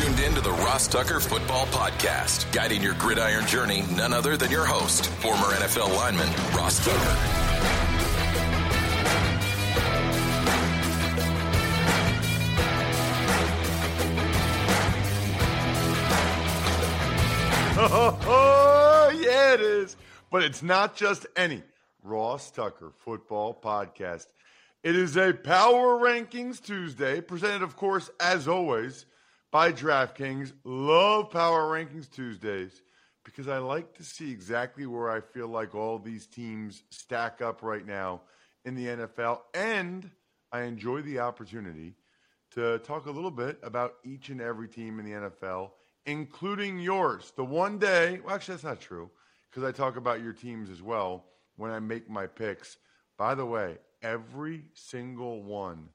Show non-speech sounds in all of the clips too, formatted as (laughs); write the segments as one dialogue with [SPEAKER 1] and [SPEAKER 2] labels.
[SPEAKER 1] Tuned in to the Ross Tucker Football Podcast, guiding your gridiron journey, none other than your host, former NFL lineman, Ross Tucker. (laughs)
[SPEAKER 2] Oh, yeah, it is. But it's not just any Ross Tucker Football Podcast. It is a Power Rankings Tuesday, presented, of course, as always, by DraftKings. Love Power Rankings Tuesdays because I like to see exactly where I feel like all these teams stack up right now in the NFL. And I enjoy the opportunity to talk a little bit about each and every team in the NFL, including yours. The one day, well, actually, that's not true because I talk about your teams as well when I make my picks. By the way, every single one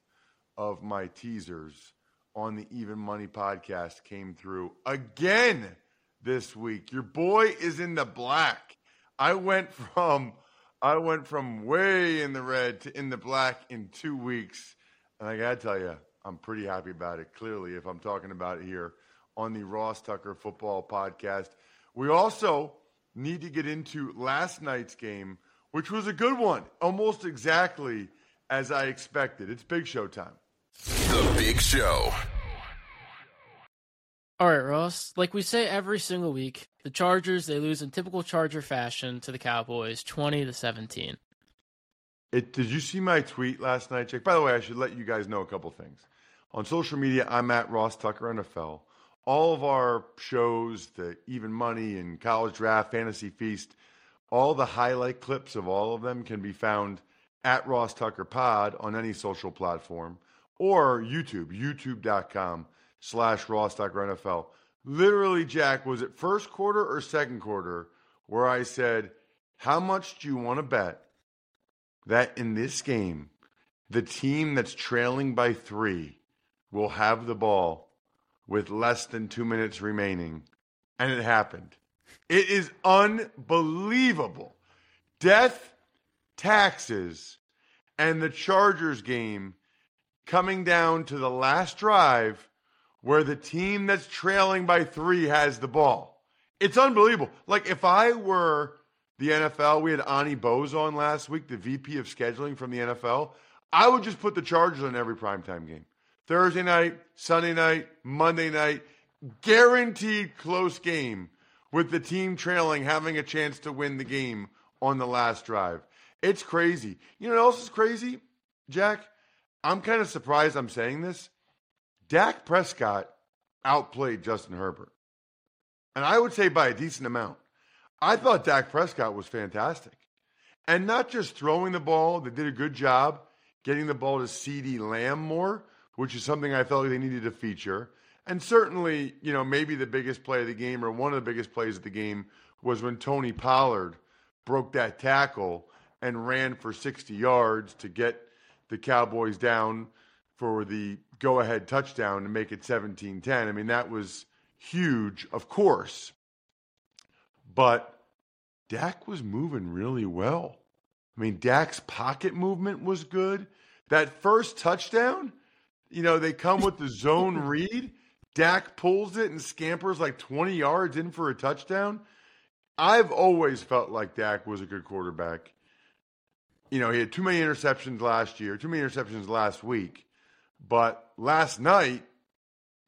[SPEAKER 2] of my teasers on the Even Money podcast came through again this week. Your boy is in the black. I went from I went from way in the red to in the black in 2 weeks. And I got to tell you, I'm pretty happy about it. Clearly, if I'm talking about it here on the Ross Tucker Football Podcast. We also need to get into last night's game, which was a good one, almost exactly as I expected. It's Big Show time.
[SPEAKER 1] The Big Show.
[SPEAKER 3] All right, Ross. Like we say every single week, the Chargers they lose in typical Charger fashion to the Cowboys, twenty to seventeen.
[SPEAKER 2] It, did you see my tweet last night, Jake? By the way, I should let you guys know a couple things. On social media, I'm at Ross Tucker NFL. All of our shows, the Even Money and College Draft, Fantasy Feast, all the highlight clips of all of them can be found at Ross Tucker Pod on any social platform or YouTube, youtube.com slash Tucker NFL. Literally, Jack, was it first quarter or second quarter where I said, How much do you want to bet that in this game, the team that's trailing by three will have the ball with less than two minutes remaining? And it happened. It is unbelievable. Death, taxes, and the Chargers game coming down to the last drive where the team that's trailing by three has the ball. It's unbelievable. Like if I were the NFL, we had Onnie Bose on last week, the VP of scheduling from the NFL. I would just put the Chargers on every primetime game. Thursday night, Sunday night, Monday night, guaranteed close game with the team trailing, having a chance to win the game on the last drive. It's crazy. You know what else is crazy, Jack? I'm kind of surprised I'm saying this. Dak Prescott outplayed Justin Herbert. And I would say by a decent amount. I thought Dak Prescott was fantastic. And not just throwing the ball, they did a good job getting the ball to CeeDee Lamb more, which is something I felt like they needed to feature. And certainly, you know, maybe the biggest play of the game or one of the biggest plays of the game was when Tony Pollard broke that tackle and ran for 60 yards to get the Cowboys down for the go ahead touchdown to make it 17 10. I mean, that was huge, of course. But Dak was moving really well. I mean, Dak's pocket movement was good. That first touchdown, you know, they come with the zone (laughs) read. Dak pulls it and scampers like 20 yards in for a touchdown. I've always felt like Dak was a good quarterback. You know, he had too many interceptions last year, too many interceptions last week. But last night,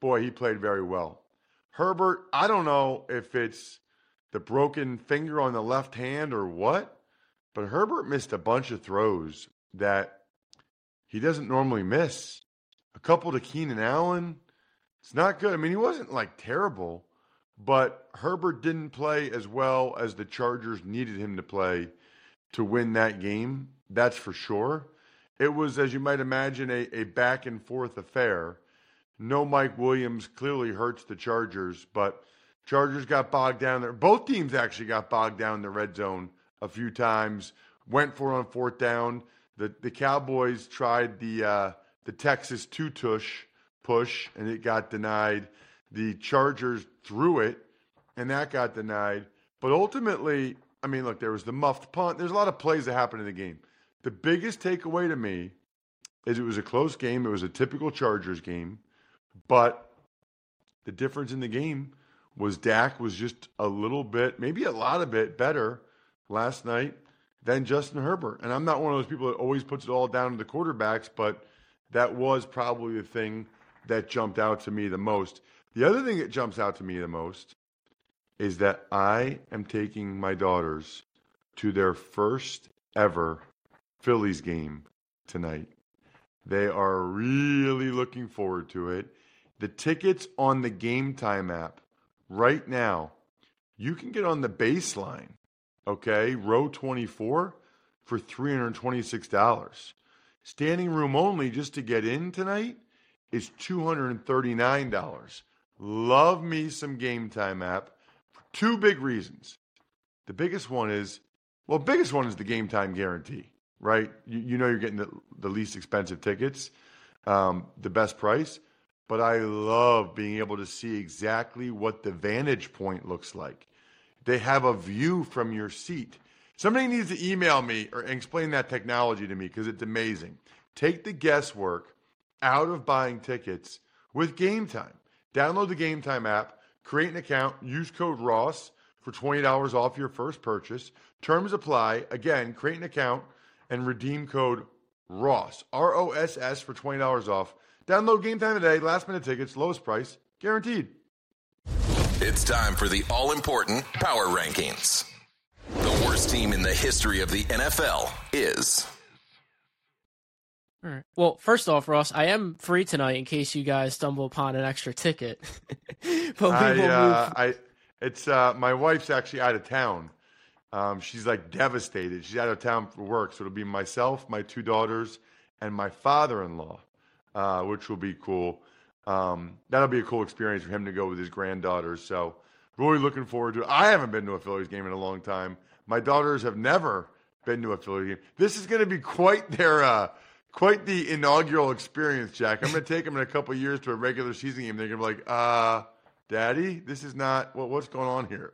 [SPEAKER 2] boy, he played very well. Herbert, I don't know if it's the broken finger on the left hand or what, but Herbert missed a bunch of throws that he doesn't normally miss. A couple to Keenan Allen. It's not good. I mean, he wasn't like terrible, but Herbert didn't play as well as the Chargers needed him to play to win that game. That's for sure. It was, as you might imagine, a, a back and forth affair. No Mike Williams clearly hurts the Chargers, but Chargers got bogged down there. Both teams actually got bogged down in the red zone a few times. Went for on fourth down. The the Cowboys tried the uh, the Texas two tush push and it got denied. The Chargers threw it and that got denied. But ultimately, I mean, look, there was the muffed punt. There's a lot of plays that happened in the game. The biggest takeaway to me is it was a close game. It was a typical Chargers game, but the difference in the game was Dak was just a little bit, maybe a lot of bit better last night than Justin Herbert. And I'm not one of those people that always puts it all down to the quarterbacks, but that was probably the thing that jumped out to me the most. The other thing that jumps out to me the most is that I am taking my daughters to their first ever Phillies game tonight. They are really looking forward to it. The tickets on the Game Time app right now, you can get on the baseline, okay, row 24 for $326. Standing room only just to get in tonight is $239. Love me some Game Time app two big reasons. The biggest one is, well, biggest one is the Game Time guarantee, right? You, you know you're getting the, the least expensive tickets, um, the best price. But I love being able to see exactly what the vantage point looks like. They have a view from your seat. Somebody needs to email me or explain that technology to me because it's amazing. Take the guesswork out of buying tickets with Game Time. Download the Game Time app, create an account, use code Ross for $20 off your first purchase. Terms apply. Again, create an account and redeem code Ross, R O S S, for $20 off. Download Game Time today. Last minute tickets, lowest price, guaranteed.
[SPEAKER 1] It's time for the all important power rankings. The worst team in the history of the NFL is.
[SPEAKER 3] All right. Well, first off, Ross, I am free tonight in case you guys stumble upon an extra ticket. (laughs)
[SPEAKER 2] but I, uh. I, it's uh, my wife's actually out of town. Um, she's like devastated. She's out of town for work, so it'll be myself, my two daughters, and my father-in-law uh, which will be cool. Um, that'll be a cool experience for him to go with his granddaughters. So, really looking forward to it. I haven't been to a Phillies game in a long time. My daughters have never been to a Phillies game. This is going to be quite their, uh, quite the inaugural experience, Jack. I'm going to take them in a couple years to a regular season game. They're going to be like, uh, Daddy, this is not what, what's going on here.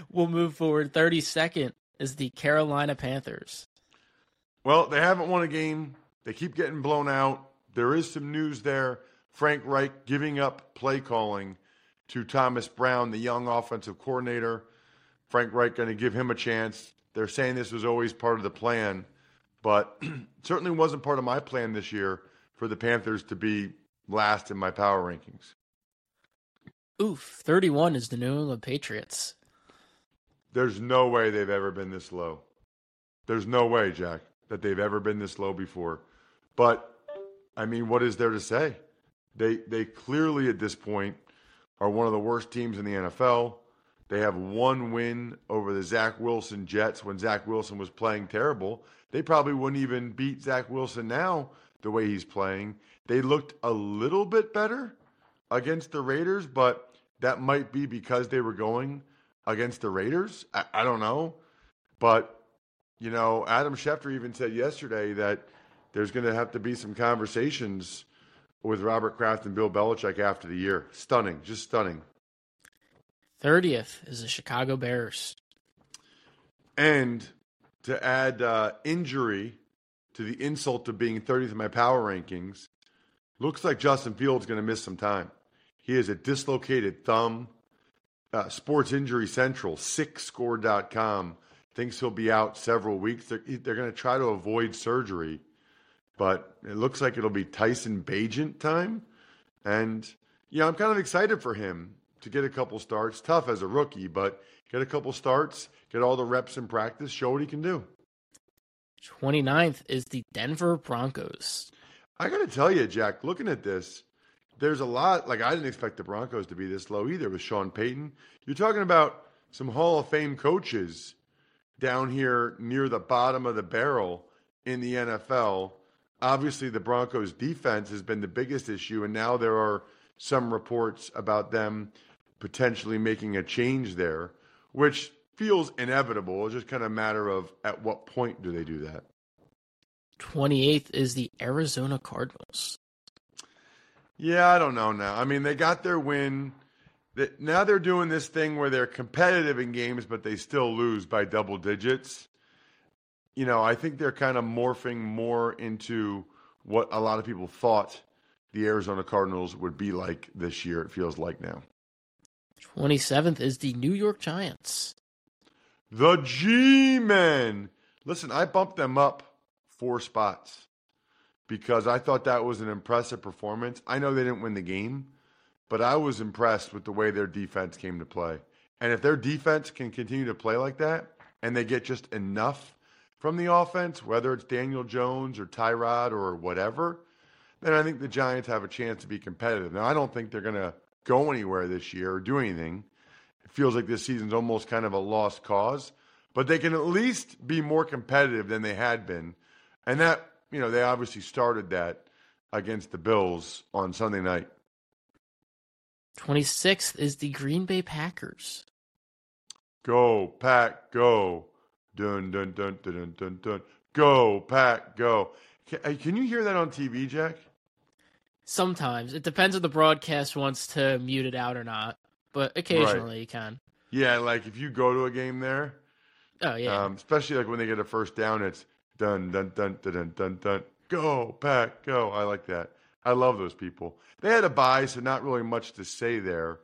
[SPEAKER 2] (laughs)
[SPEAKER 3] we'll move forward. 32nd is the Carolina Panthers.
[SPEAKER 2] Well, they haven't won a game they keep getting blown out. There is some news there. Frank Reich giving up play calling to Thomas Brown, the young offensive coordinator. Frank Reich going to give him a chance. They're saying this was always part of the plan, but (clears throat) certainly wasn't part of my plan this year for the Panthers to be last in my power rankings.
[SPEAKER 3] Oof, 31 is the New England Patriots.
[SPEAKER 2] There's no way they've ever been this low. There's no way, Jack, that they've ever been this low before. But I mean, what is there to say? They they clearly at this point are one of the worst teams in the NFL. They have one win over the Zach Wilson Jets when Zach Wilson was playing terrible. They probably wouldn't even beat Zach Wilson now the way he's playing. They looked a little bit better against the Raiders, but that might be because they were going against the Raiders. I, I don't know. But, you know, Adam Schefter even said yesterday that there's going to have to be some conversations with Robert Kraft and Bill Belichick after the year. Stunning, just stunning.
[SPEAKER 3] 30th is the Chicago Bears.
[SPEAKER 2] And to add uh, injury to the insult of being 30th in my power rankings, looks like Justin Fields going to miss some time. He has a dislocated thumb. Uh, Sports Injury Central, sicscore.com, thinks he'll be out several weeks. They're, they're going to try to avoid surgery, but it looks like it'll be Tyson Bagent time. And, yeah, I'm kind of excited for him to get a couple starts. Tough as a rookie, but get a couple starts, get all the reps in practice, show what he can do.
[SPEAKER 3] 29th is the Denver Broncos.
[SPEAKER 2] I got to tell you, Jack, looking at this, there's a lot. Like, I didn't expect the Broncos to be this low either with Sean Payton. You're talking about some Hall of Fame coaches down here near the bottom of the barrel in the NFL. Obviously, the Broncos' defense has been the biggest issue, and now there are some reports about them potentially making a change there, which feels inevitable. It's just kind of a matter of at what point do they do that.
[SPEAKER 3] 28th is the Arizona Cardinals.
[SPEAKER 2] Yeah, I don't know now. I mean, they got their win. Now they're doing this thing where they're competitive in games, but they still lose by double digits. You know, I think they're kind of morphing more into what a lot of people thought the Arizona Cardinals would be like this year, it feels like now.
[SPEAKER 3] 27th is the New York Giants.
[SPEAKER 2] The G Men. Listen, I bumped them up four spots because I thought that was an impressive performance. I know they didn't win the game, but I was impressed with the way their defense came to play. And if their defense can continue to play like that and they get just enough from the offense, whether it's Daniel Jones or Tyrod or whatever, then I think the Giants have a chance to be competitive. Now, I don't think they're going to go anywhere this year or do anything. It feels like this season's almost kind of a lost cause, but they can at least be more competitive than they had been. And that you know, they obviously started that against the Bills on Sunday night.
[SPEAKER 3] 26th is the Green Bay Packers.
[SPEAKER 2] Go, Pack, go. Dun, dun, dun, dun, dun, dun, dun. Go, Pack, go. Can, can you hear that on TV, Jack?
[SPEAKER 3] Sometimes. It depends if the broadcast wants to mute it out or not, but occasionally right. you can.
[SPEAKER 2] Yeah, like if you go to a game there.
[SPEAKER 3] Oh, yeah.
[SPEAKER 2] Um, especially like when they get a first down, it's Dun dun dun dun dun dun dun. Go pack, go. I like that. I love those people. They had a bye, so not really much to say there,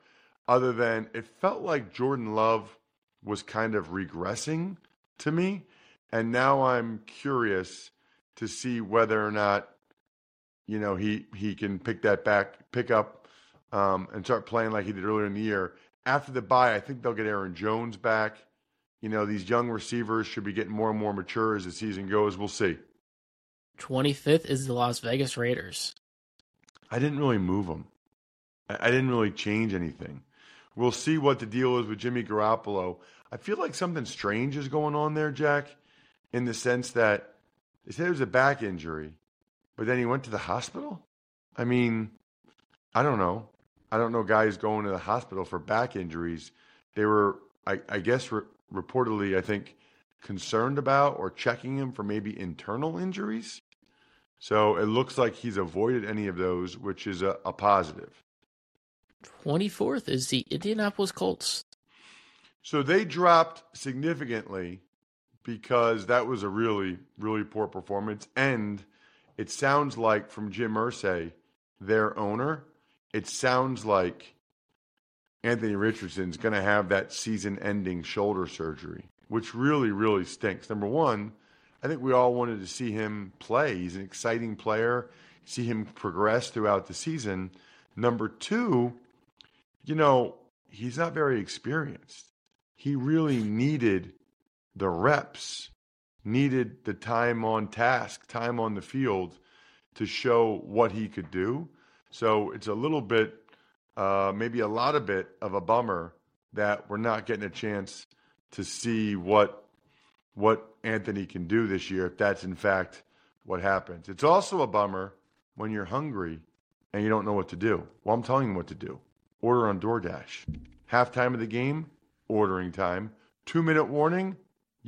[SPEAKER 2] other than it felt like Jordan Love was kind of regressing to me, and now I'm curious to see whether or not you know he he can pick that back, pick up, um, and start playing like he did earlier in the year. After the bye, I think they'll get Aaron Jones back you know, these young receivers should be getting more and more mature as the season goes. We'll see.
[SPEAKER 3] 25th is the Las Vegas Raiders.
[SPEAKER 2] I didn't really move them. I didn't really change anything. We'll see what the deal is with Jimmy Garoppolo. I feel like something strange is going on there, Jack, in the sense that they said it was a back injury, but then he went to the hospital. I mean, I don't know. I don't know guys going to the hospital for back injuries. They were, I, I guess, re- reportedly, I think, concerned about or checking him for maybe internal injuries. So it looks like he's avoided any of those, which is a, a positive.
[SPEAKER 3] 24th is the Indianapolis Colts.
[SPEAKER 2] So they dropped significantly because that was a really, really poor performance. And it sounds like from Jim Irsay, their owner, it sounds like Anthony Richardson's going to have that season ending shoulder surgery, which really, really stinks. Number one, I think we all wanted to see him play. He's an exciting player, see him progress throughout the season. Number two, you know, he's not very experienced. He really needed the reps, needed the time on task, time on the field to show what he could do. So it's a little bit uh, maybe a lot of bit of a bummer that we're not getting a chance to see what what Anthony can do this year if that's in fact what happens. It's also a bummer when you're hungry and you don't know what to do. Well, I'm telling you what to do. Order on DoorDash. Halftime of the game, ordering time. Two minute warning,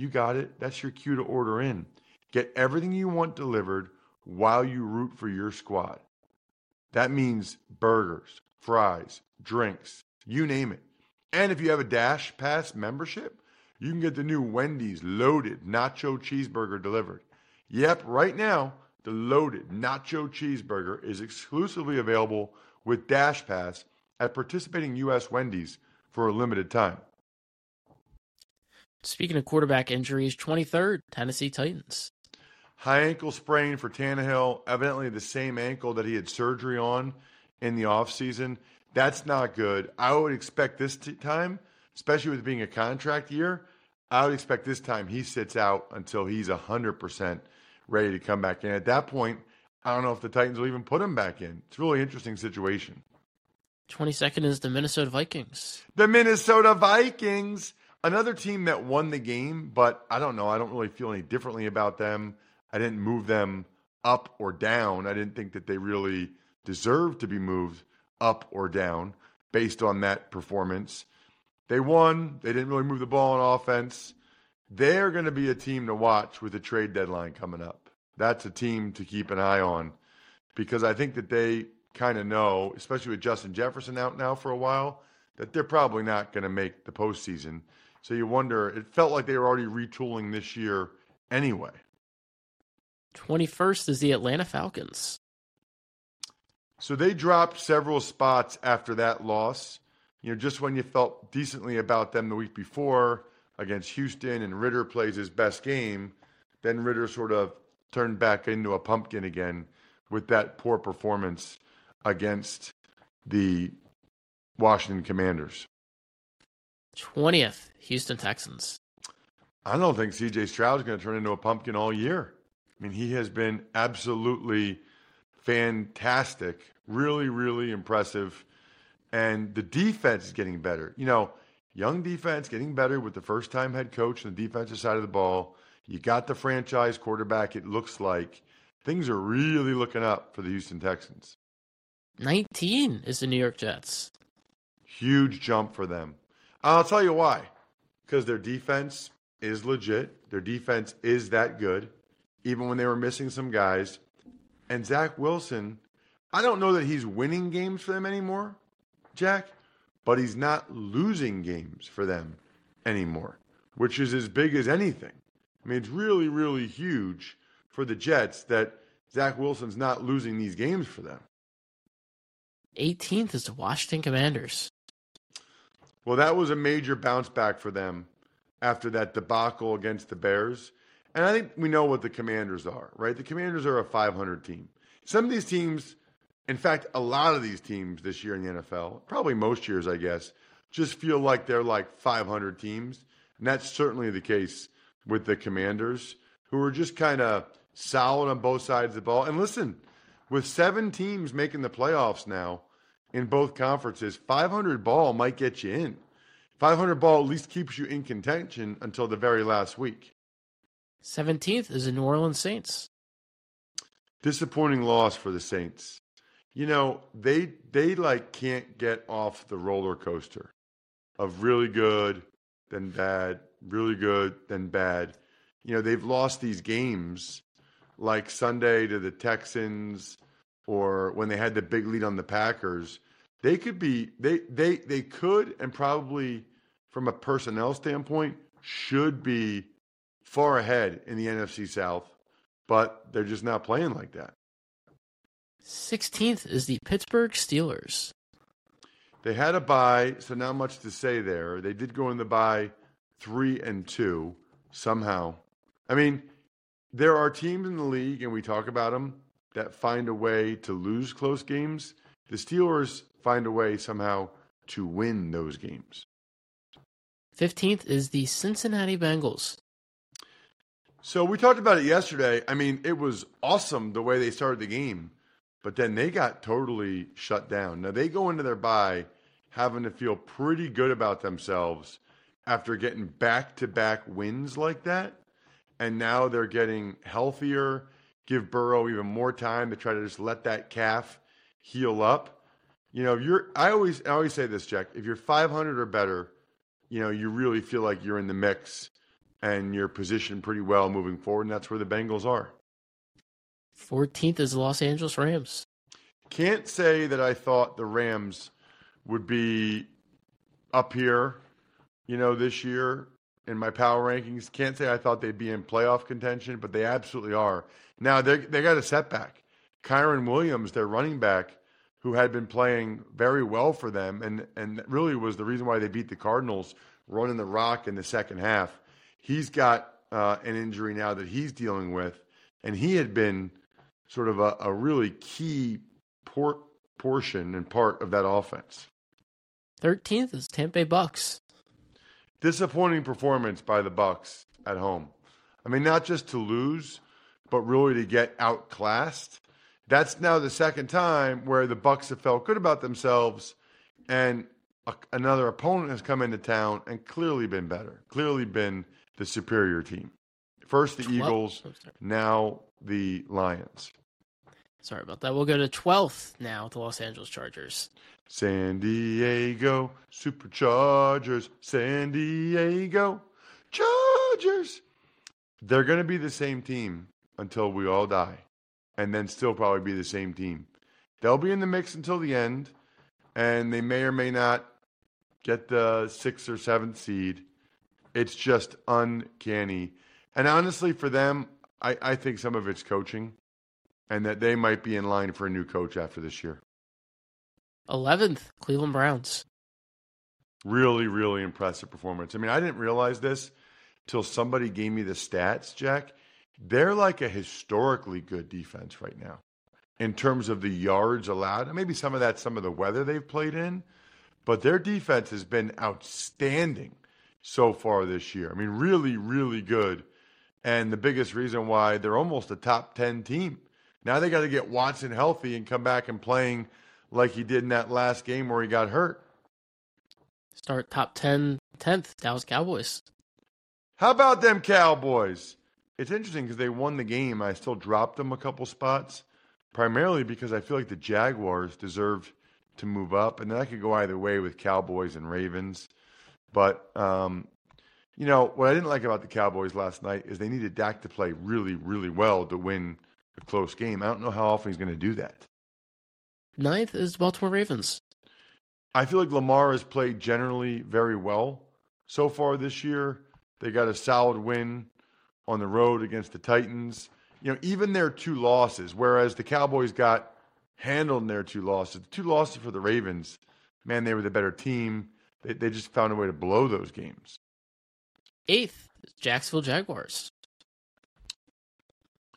[SPEAKER 2] you got it. That's your cue to order in. Get everything you want delivered while you root for your squad. That means burgers, fries, drinks, you name it. And if you have a Dash Pass membership, you can get the new Wendy's loaded nacho cheeseburger delivered. Yep, right now, the loaded nacho cheeseburger is exclusively available with Dash Pass at participating U.S. Wendy's for a limited time.
[SPEAKER 3] Speaking of quarterback injuries, 23rd, Tennessee Titans.
[SPEAKER 2] High ankle sprain for Tannehill, evidently the same ankle that he had surgery on in the offseason. That's not good. I would expect this t- time, especially with being a contract year, I would expect this time he sits out until he's 100% ready to come back in. At that point, I don't know if the Titans will even put him back in. It's a really interesting situation.
[SPEAKER 3] 22nd is the Minnesota Vikings.
[SPEAKER 2] The Minnesota Vikings, another team that won the game, but I don't know. I don't really feel any differently about them. I didn't move them up or down. I didn't think that they really deserved to be moved up or down based on that performance. They won. They didn't really move the ball on offense. They're going to be a team to watch with the trade deadline coming up. That's a team to keep an eye on because I think that they kind of know, especially with Justin Jefferson out now for a while, that they're probably not going to make the postseason. So you wonder, it felt like they were already retooling this year anyway.
[SPEAKER 3] 21st is the Atlanta Falcons.
[SPEAKER 2] So they dropped several spots after that loss. You know, just when you felt decently about them the week before against Houston and Ridder plays his best game, then Ridder sort of turned back into a pumpkin again with that poor performance against the Washington Commanders.
[SPEAKER 3] 20th, Houston Texans.
[SPEAKER 2] I don't think CJ Stroud is going to turn into a pumpkin all year. I mean, he has been absolutely fantastic, really, really impressive. And the defense is getting better. You know, young defense getting better with the first time head coach on the defensive side of the ball. You got the franchise quarterback, it looks like. Things are really looking up for the Houston Texans.
[SPEAKER 3] 19 is the New York Jets.
[SPEAKER 2] Huge jump for them. I'll tell you why. Because their defense is legit. Their defense is that good, even when they were missing some guys. And Zach Wilson, I don't know that he's winning games for them anymore, Jack, but he's not losing games for them anymore, which is as big as anything. I mean, it's really, really huge for the Jets that Zach Wilson's not losing these games for them.
[SPEAKER 3] 18th is the Washington Commanders.
[SPEAKER 2] Well, that was a major bounce back for them after that debacle against the Bears. And I think we know what the Commanders are, right? The Commanders are a 500 team. Some of these teams, in fact, a lot of these teams this year in the NFL, probably most years, I guess, just feel like they're like 500 teams. And that's certainly the case with the Commanders, who are just kind of solid on both sides of the ball. And listen, with seven teams making the playoffs now in both conferences, 500 ball might get you in. 500 ball at least keeps you in contention until the very last week.
[SPEAKER 3] 17th is the New Orleans Saints.
[SPEAKER 2] Disappointing loss for the Saints. You know, they they like can't get off the roller coaster of really good, then bad, really good, then bad. You know, they've lost these games like Sunday to the Texans or when they had the big lead on the Packers. They could be they they they could and probably from a personnel standpoint should be far ahead in the NFC South, but they're just not playing like that.
[SPEAKER 3] 16th is the Pittsburgh Steelers.
[SPEAKER 2] They had a bye, so not much to say there. They did go in the bye three and two somehow. I mean, there are teams in the league, and we talk about them, that find a way to lose close games. The Steelers find a way somehow to win those games.
[SPEAKER 3] 15th is the Cincinnati Bengals.
[SPEAKER 2] So we talked about it yesterday. I mean, it was awesome the way they started the game, but then they got totally shut down. Now they go into their bye having to feel pretty good about themselves after getting back to back wins like that. And now they're getting healthier, give Burrow even more time to try to just let that calf heal up. You know, you're I always I always say this, Jack. If you're 500 or better, you know, you really feel like you're in the mix and you're positioned pretty well moving forward, and that's where the Bengals are.
[SPEAKER 3] 14th is the Los Angeles Rams.
[SPEAKER 2] Can't say that I thought the Rams would be up here, you know, this year in my power rankings. Can't say I thought they'd be in playoff contention, but they absolutely are. Now they they got a setback. Kyren Williams, their running back, who had been playing very well for them, and and really was the reason why they beat the Cardinals, running the rock in the second half. He's got uh, an injury now that he's dealing with, and he had been sort of a, a really key por- portion and part of that offense.
[SPEAKER 3] 13th is Tampa Bucks.
[SPEAKER 2] Disappointing performance by the Bucks at home. I mean, not just to lose, but really to get outclassed. That's now the second time where the Bucks have felt good about themselves, and a, another opponent has come into town and clearly been better, clearly been the superior team. First the Eagles, now the Lions.
[SPEAKER 3] Sorry about that. We'll go to 12th now with the Los Angeles Chargers.
[SPEAKER 2] San Diego Superchargers, San Diego Chargers. They're going to be the same team until we all die, and then still probably be the same team. They'll be in the mix until the end, and they may or may not get the sixth or seventh seed. It's just uncanny. And honestly, for them, I, I think some of it's coaching, and that they might be in line for a new coach after this year.
[SPEAKER 3] 11th, Cleveland Browns.
[SPEAKER 2] Really, really impressive performance. I mean, I didn't realize this till somebody gave me the stats, Jack. They're like a historically good defense right now in terms of the yards allowed. And maybe some of that, some of the weather they've played in, but their defense has been outstanding so far this year. I mean, really, really good. And the biggest reason why they're almost a top 10 team. Now they got to get Watson healthy and come back and playing like he did in that last game where he got hurt.
[SPEAKER 3] Start top 10, 10th, Dallas Cowboys.
[SPEAKER 2] How about them Cowboys? It's interesting because they won the game. I still dropped them a couple spots, primarily because I feel like the Jaguars deserved to move up. And then I could go either way with Cowboys and Ravens. But, um, you know, what I didn't like about the Cowboys last night is they needed Dak to play really, really well to win a close game. I don't know how often he's going to do that.
[SPEAKER 3] Ninth is Baltimore Ravens.
[SPEAKER 2] I feel like Lamar has played generally very well so far this year. They got a solid win on the road against the Titans. You know, even their two losses, whereas the Cowboys got handled in their two losses, the two losses for the Ravens, man, they were the better team. They, they just found a way to blow those games.
[SPEAKER 3] Eighth, Jacksonville Jaguars.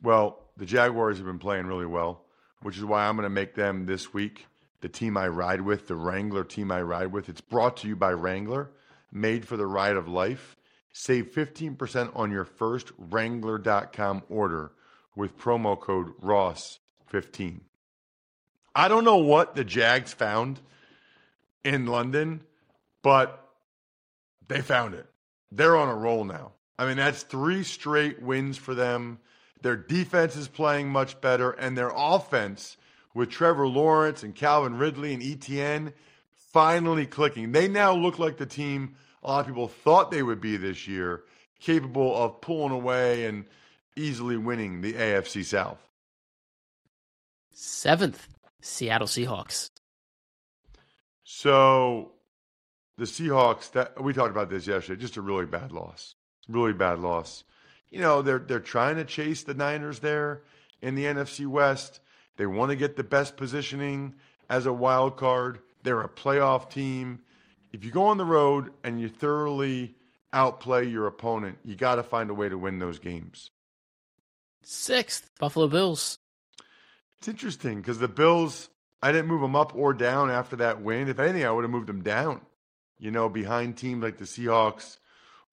[SPEAKER 2] Well, the Jaguars have been playing really well which is why I'm going to make them this week the team I ride with, the Wrangler team I ride with. It's brought to you by Wrangler, made for the ride of life. Save 15% on your first Wrangler.com order with promo code ROSS15. I don't know what the Jags found in London, but they found it. They're on a roll now. I mean, that's three straight wins for them. Their defense is playing much better, and their offense with Trevor Lawrence and Calvin Ridley and ETN finally clicking. They now look like the team a lot of people thought they would be this year, capable of pulling away and easily winning the AFC South.
[SPEAKER 3] Seventh, Seattle Seahawks.
[SPEAKER 2] So the Seahawks that we talked about this yesterday, just a really bad loss. Really bad loss you know, they're they're trying to chase the Niners there in the NFC West. They want to get the best positioning as a wild card. They're a playoff team. If you go on the road and you thoroughly outplay your opponent, you got to find a way to win those games.
[SPEAKER 3] Sixth, Buffalo Bills.
[SPEAKER 2] It's interesting because the Bills, I didn't move them up or down after that win. If anything, I would have moved them down, you know, behind teams like the Seahawks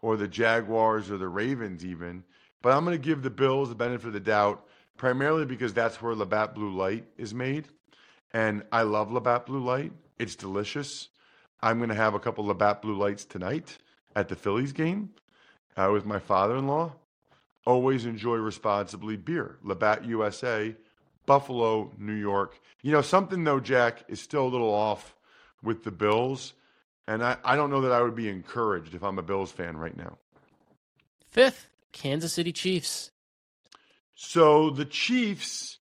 [SPEAKER 2] or the Jaguars or the Ravens, even. But I'm going to give the Bills the benefit of the doubt, primarily because that's where Labatt Blue Light is made. And I love Labatt Blue Light. It's delicious. I'm going to have a couple Labatt Blue Lights tonight at the Phillies game uh, with my father in law. Always enjoy responsibly beer. Labatt USA, Buffalo, New York. You know, something though, Jack, is still a little off with the Bills. And I, I don't know that I would be encouraged if I'm a Bills fan right now.
[SPEAKER 3] Fifth, Kansas City Chiefs.
[SPEAKER 2] So the Chiefs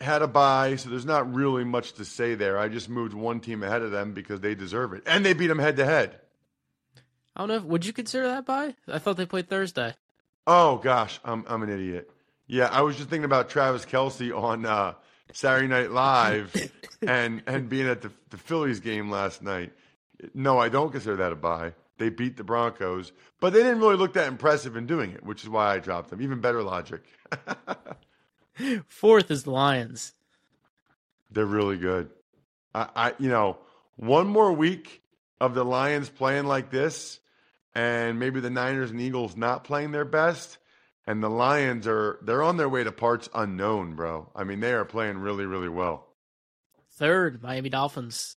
[SPEAKER 2] had a bye, so there's not really much to say there. I just moved one team ahead of them because they deserve it. And they beat them head to head.
[SPEAKER 3] I don't know. If, would you consider that bye? I thought they played Thursday.
[SPEAKER 2] Oh gosh, I'm I'm an idiot. Yeah, I was just thinking about Travis Kelce on uh, Saturday Night Live (laughs) and and being at the the Phillies game last night. No, I don't consider that a bye. They beat the Broncos, but they didn't really look that impressive in doing it, which is why I dropped them. Even better logic. (laughs)
[SPEAKER 3] Fourth is the Lions.
[SPEAKER 2] They're really good. I, I, you know, one more week of the Lions playing like this, and maybe the Niners and Eagles not playing their best, and the Lions are they're on their way to parts unknown, bro. I mean, they are playing really, really well.
[SPEAKER 3] Third, Miami Dolphins.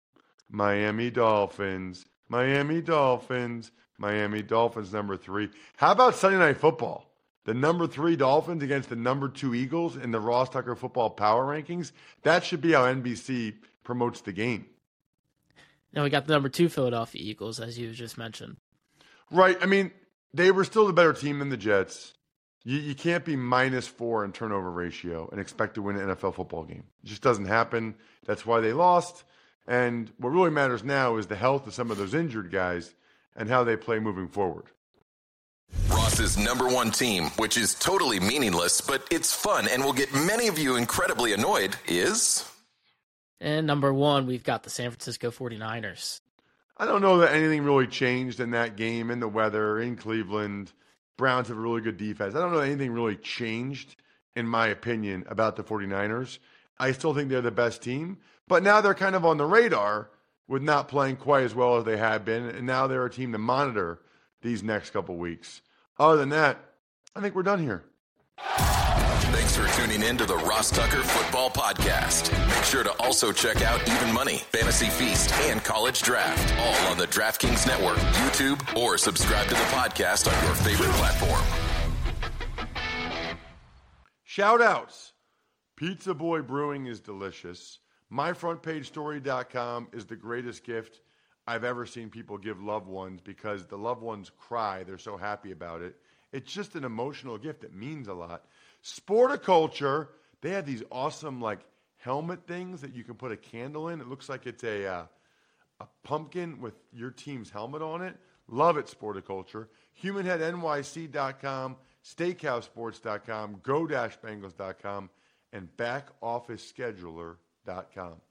[SPEAKER 2] Miami Dolphins, Miami Dolphins, Miami Dolphins number three. How about Sunday Night Football? The number three Dolphins against the number two Eagles in the Ross Tucker Football Power Rankings. That should be how NBC promotes the game.
[SPEAKER 3] Now we got the number two Philadelphia Eagles, as you just mentioned.
[SPEAKER 2] Right. I mean, they were still the better team than the Jets. You, you can't be minus four in turnover ratio and expect to win an NFL football game. It just doesn't happen. That's why they lost. And what really matters now is the health of some of those injured guys and how they play moving forward.
[SPEAKER 1] Ross's number one team, which is totally meaningless, but it's fun and will get many of you incredibly annoyed, is.
[SPEAKER 3] And number one, we've got the San Francisco 49ers.
[SPEAKER 2] I don't know that anything really changed in that game, in the weather, in Cleveland. Browns have a really good defense. I don't know anything really changed, in my opinion, about the 49ers. I still think they're the best team, but now they're kind of on the radar with not playing quite as well as they have been, and now they're a team to monitor these next couple weeks. Other than that, I think we're done here.
[SPEAKER 1] For tuning in to the Ross Tucker Football Podcast. Make sure to also check out Even Money, Fantasy Feast, and College Draft, all on the DraftKings Network, YouTube, or subscribe to the podcast on your favorite platform.
[SPEAKER 2] Shout outs. Pizza Boy Brewing is delicious. MyFrontPageStory.com is the greatest gift I've ever seen people give loved ones because the loved ones cry. They're so happy about it. It's just an emotional gift. It means a lot. Sporticulture, they have these awesome like helmet things that you can put a candle in. It looks like it's a uh, a pumpkin with your team's helmet on it. Love it, Sporticulture. HumanHeadNYC.com, SteakhouseSports.com, Go-Bengals.com, and BackOfficeScheduler.com.